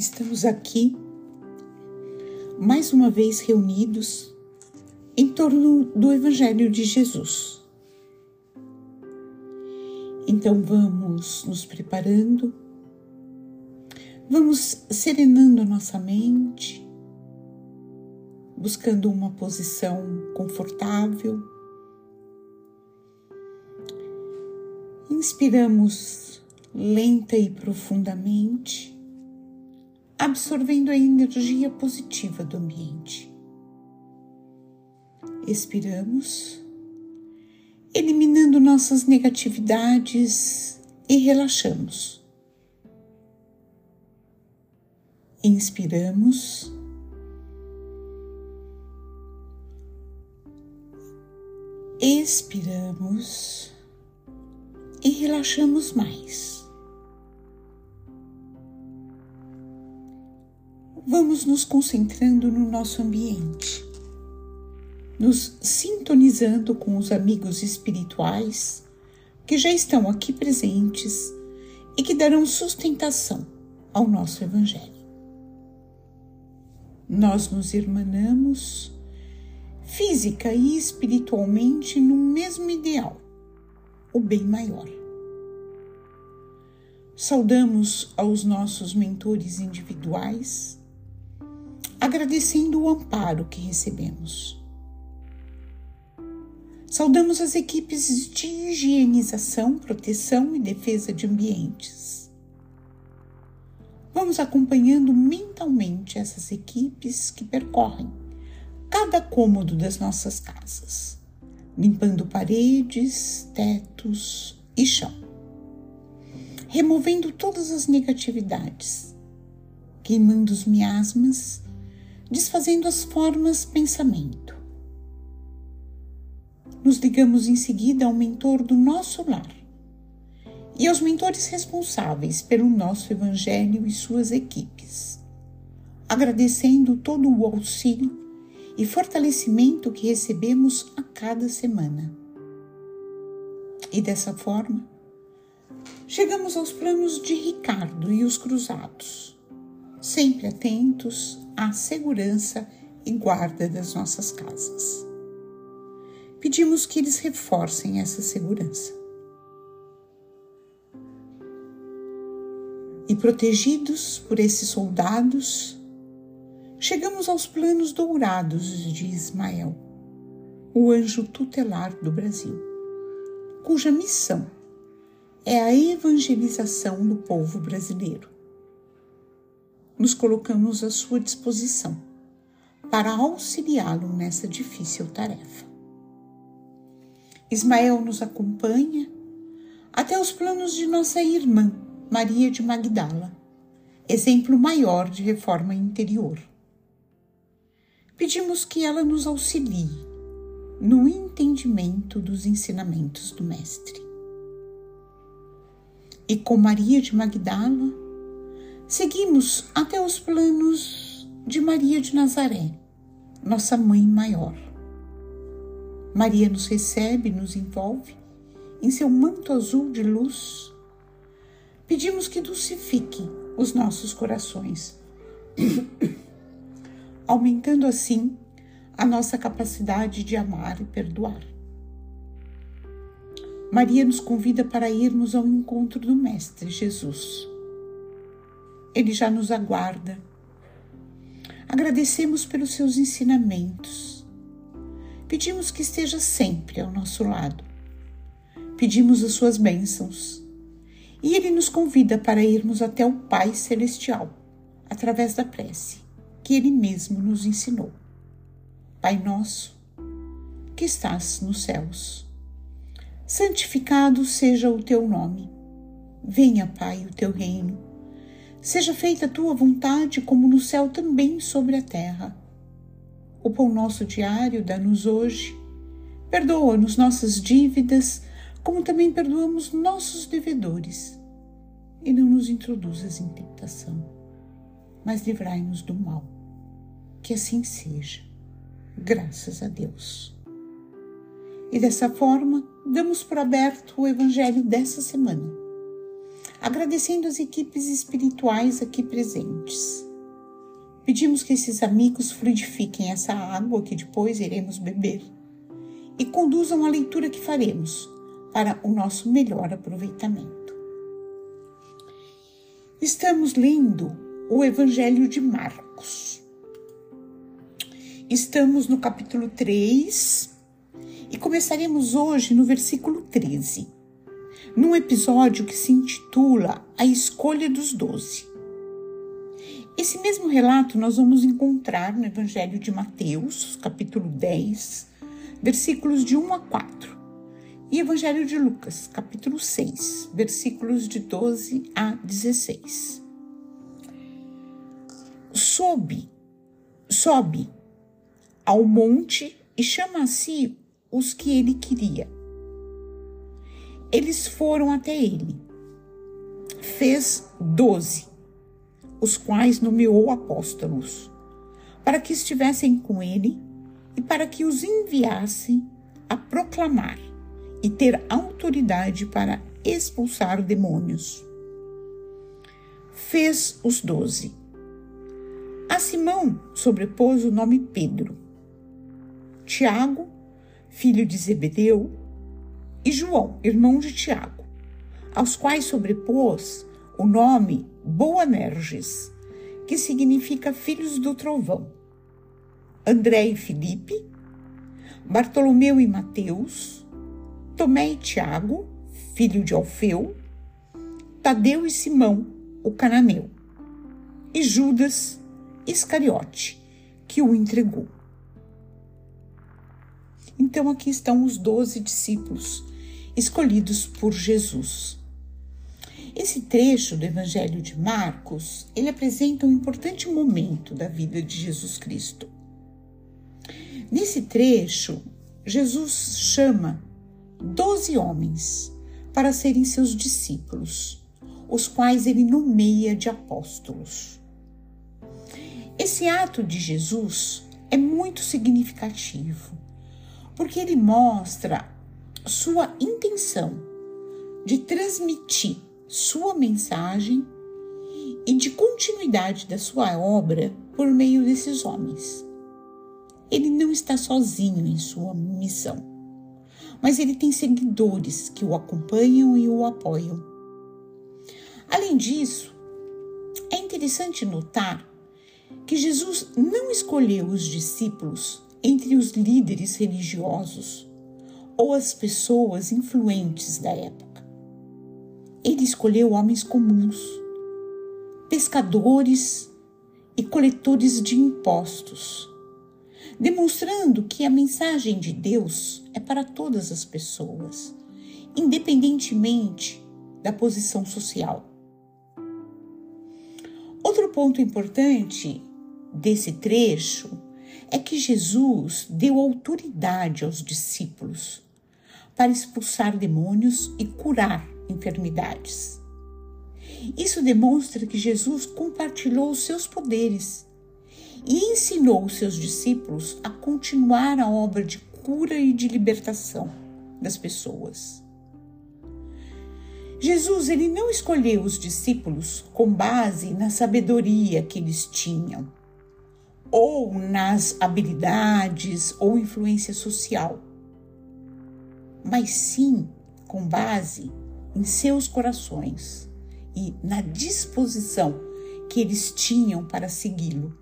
estamos aqui mais uma vez reunidos em torno do Evangelho de Jesus. Então vamos nos preparando, vamos serenando a nossa mente, buscando uma posição confortável. Inspiramos lenta e profundamente absorvendo a energia positiva do ambiente. Expiramos, eliminando nossas negatividades e relaxamos. Inspiramos. Expiramos e relaxamos mais. Vamos nos concentrando no nosso ambiente, nos sintonizando com os amigos espirituais que já estão aqui presentes e que darão sustentação ao nosso Evangelho. Nós nos irmanamos física e espiritualmente no mesmo ideal, o bem maior. Saudamos aos nossos mentores individuais agradecendo o amparo que recebemos. Saudamos as equipes de higienização, proteção e defesa de ambientes. Vamos acompanhando mentalmente essas equipes que percorrem cada cômodo das nossas casas, limpando paredes, tetos e chão, removendo todas as negatividades, queimando os miasmas desfazendo as formas pensamento. Nos ligamos em seguida ao mentor do nosso lar e aos mentores responsáveis pelo nosso Evangelho e suas equipes, agradecendo todo o auxílio e fortalecimento que recebemos a cada semana. E dessa forma, chegamos aos planos de Ricardo e os cruzados, sempre atentos à segurança e guarda das nossas casas. Pedimos que eles reforcem essa segurança. E protegidos por esses soldados, chegamos aos planos dourados de Ismael, o anjo tutelar do Brasil, cuja missão é a evangelização do povo brasileiro nos colocamos à sua disposição para auxiliá-lo nessa difícil tarefa. Ismael nos acompanha até os planos de nossa irmã, Maria de Magdala, exemplo maior de reforma interior. Pedimos que ela nos auxilie no entendimento dos ensinamentos do Mestre. E com Maria de Magdala, Seguimos até os planos de Maria de Nazaré, nossa mãe maior. Maria nos recebe, nos envolve em seu manto azul de luz. Pedimos que dulcifique os nossos corações, aumentando assim a nossa capacidade de amar e perdoar. Maria nos convida para irmos ao encontro do Mestre Jesus ele já nos aguarda. Agradecemos pelos seus ensinamentos. Pedimos que esteja sempre ao nosso lado. Pedimos as suas bênçãos. E ele nos convida para irmos até o Pai Celestial, através da prece que ele mesmo nos ensinou. Pai nosso, que estás nos céus, santificado seja o teu nome. Venha, Pai, o teu reino Seja feita a tua vontade, como no céu também sobre a terra. O pão nosso diário dá-nos hoje. Perdoa-nos nossas dívidas, como também perdoamos nossos devedores. E não nos introduzas em tentação, mas livrai-nos do mal. Que assim seja. Graças a Deus. E dessa forma, damos por aberto o Evangelho dessa semana agradecendo as equipes espirituais aqui presentes. Pedimos que esses amigos fluidifiquem essa água que depois iremos beber e conduzam a leitura que faremos para o nosso melhor aproveitamento. Estamos lendo o Evangelho de Marcos. Estamos no capítulo 3 e começaremos hoje no versículo 13, num episódio que se intitula A Escolha dos Doze. Esse mesmo relato nós vamos encontrar no Evangelho de Mateus, capítulo 10, versículos de 1 a 4, e Evangelho de Lucas, capítulo 6, versículos de 12 a 16. Sobe, sobe ao monte e chama a si os que ele queria. Eles foram até ele. Fez doze os quais nomeou apóstolos, para que estivessem com ele e para que os enviasse a proclamar e ter autoridade para expulsar demônios. Fez os doze. A Simão sobrepôs o nome Pedro, Tiago, filho de Zebedeu, e João, irmão de Tiago, aos quais sobrepôs o nome Boanerges, que significa filhos do trovão. André e Filipe, Bartolomeu e Mateus, Tomé e Tiago, filho de Alfeu, Tadeu e Simão, o cananeu, e Judas Iscariote, que o entregou. Então aqui estão os doze discípulos escolhidos por Jesus. Esse trecho do Evangelho de Marcos, ele apresenta um importante momento da vida de Jesus Cristo. Nesse trecho, Jesus chama doze homens para serem seus discípulos, os quais ele nomeia de apóstolos. Esse ato de Jesus é muito significativo, porque ele mostra sua intenção de transmitir sua mensagem e de continuidade da sua obra por meio desses homens. Ele não está sozinho em sua missão, mas ele tem seguidores que o acompanham e o apoiam. Além disso, é interessante notar que Jesus não escolheu os discípulos entre os líderes religiosos ou as pessoas influentes da época. Ele escolheu homens comuns, pescadores e coletores de impostos, demonstrando que a mensagem de Deus é para todas as pessoas, independentemente da posição social. Outro ponto importante desse trecho é que Jesus deu autoridade aos discípulos para expulsar demônios e curar enfermidades. Isso demonstra que Jesus compartilhou os seus poderes e ensinou os seus discípulos a continuar a obra de cura e de libertação das pessoas. Jesus ele não escolheu os discípulos com base na sabedoria que eles tinham, ou nas habilidades ou influência social, mas sim com base em seus corações e na disposição que eles tinham para segui-lo.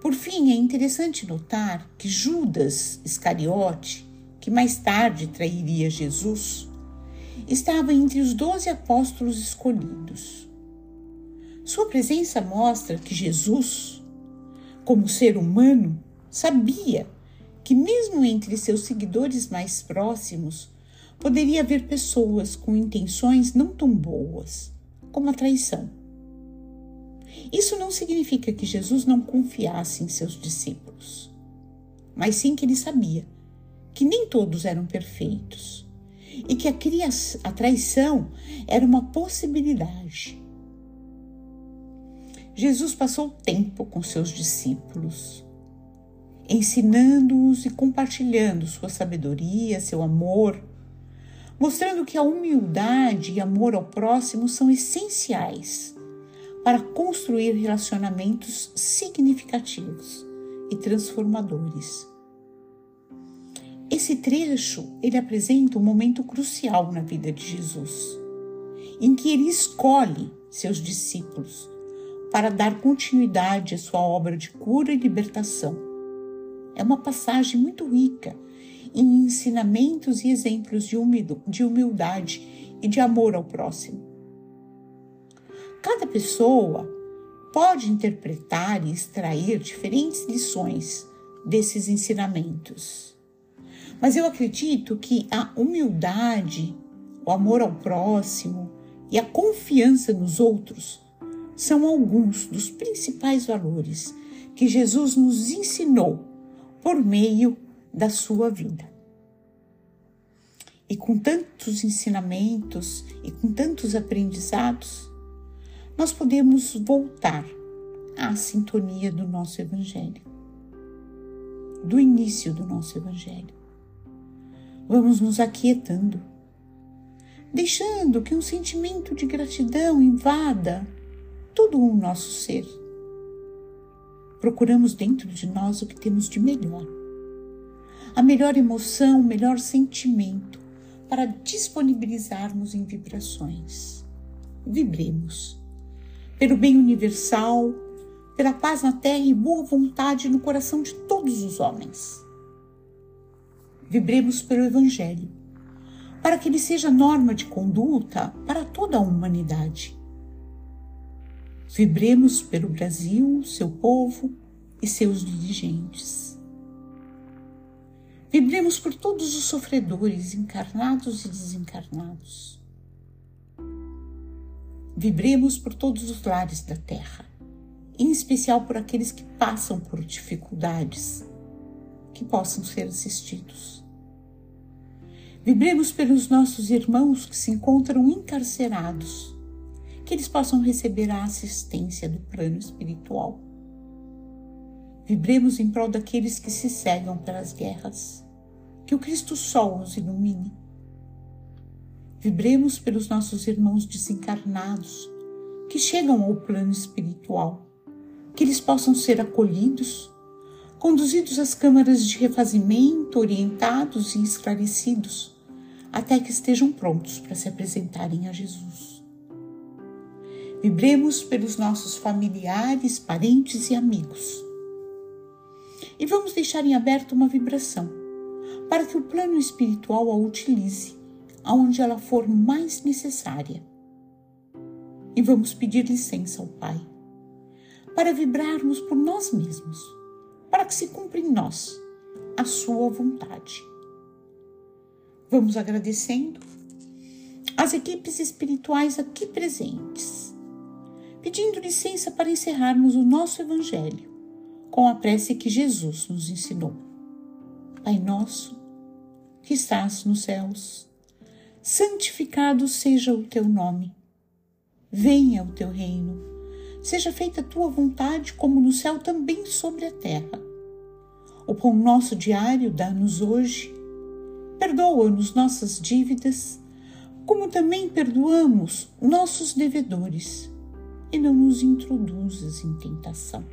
Por fim, é interessante notar que Judas Iscariote, que mais tarde trairia Jesus, estava entre os doze apóstolos escolhidos. Sua presença mostra que Jesus, como ser humano, sabia que, mesmo entre seus seguidores mais próximos, poderia haver pessoas com intenções não tão boas, como a traição. Isso não significa que Jesus não confiasse em seus discípulos, mas sim que ele sabia que nem todos eram perfeitos e que a, a traição era uma possibilidade. Jesus passou tempo com seus discípulos, ensinando-os e compartilhando sua sabedoria, seu amor mostrando que a humildade e amor ao próximo são essenciais para construir relacionamentos significativos e transformadores. Esse trecho ele apresenta um momento crucial na vida de Jesus, em que ele escolhe seus discípulos para dar continuidade à sua obra de cura e libertação. É uma passagem muito rica em ensinamentos e exemplos de humildade e de amor ao próximo. Cada pessoa pode interpretar e extrair diferentes lições desses ensinamentos. Mas eu acredito que a humildade, o amor ao próximo e a confiança nos outros são alguns dos principais valores que Jesus nos ensinou por meio da sua vida. E com tantos ensinamentos e com tantos aprendizados, nós podemos voltar à sintonia do nosso Evangelho, do início do nosso Evangelho. Vamos nos aquietando, deixando que um sentimento de gratidão invada todo o nosso ser. Procuramos dentro de nós o que temos de melhor a melhor emoção, o melhor sentimento para disponibilizarmos em vibrações. Vibremos pelo bem universal, pela paz na terra e boa vontade no coração de todos os homens. Vibremos pelo Evangelho, para que ele seja norma de conduta para toda a humanidade. Vibremos pelo Brasil, seu povo e seus dirigentes Vibremos por todos os sofredores, encarnados e desencarnados. Vibremos por todos os lares da terra, em especial por aqueles que passam por dificuldades, que possam ser assistidos. Vibremos pelos nossos irmãos que se encontram encarcerados, que eles possam receber a assistência do plano espiritual. Vibremos em prol daqueles que se cegam pelas guerras que o Cristo Sol nos ilumine. Vibremos pelos nossos irmãos desencarnados que chegam ao plano espiritual, que eles possam ser acolhidos, conduzidos às câmaras de refazimento, orientados e esclarecidos, até que estejam prontos para se apresentarem a Jesus. Vibremos pelos nossos familiares, parentes e amigos. E vamos deixar em aberto uma vibração para que o plano espiritual a utilize aonde ela for mais necessária. E vamos pedir licença ao Pai para vibrarmos por nós mesmos, para que se cumpra em nós a sua vontade. Vamos agradecendo as equipes espirituais aqui presentes, pedindo licença para encerrarmos o nosso Evangelho com a prece que Jesus nos ensinou. Pai nosso, que estás nos céus, santificado seja o teu nome. Venha o teu reino. Seja feita a tua vontade, como no céu, também sobre a terra. O pão nosso diário dá-nos hoje. Perdoa-nos nossas dívidas, como também perdoamos nossos devedores. E não nos introduzas em tentação,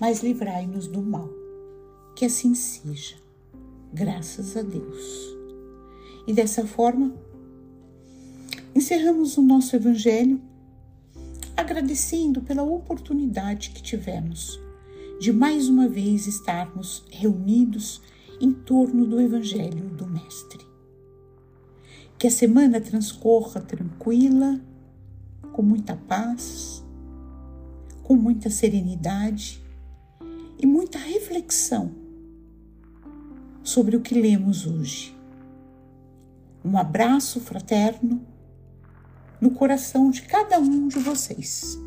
mas livrai-nos do mal. Que assim seja graças a Deus. E dessa forma, encerramos o nosso Evangelho agradecendo pela oportunidade que tivemos de mais uma vez estarmos reunidos em torno do Evangelho do Mestre. Que a semana transcorra tranquila, com muita paz, com muita serenidade e muita reflexão sobre o que lemos hoje. Um abraço fraterno no coração de cada um de vocês.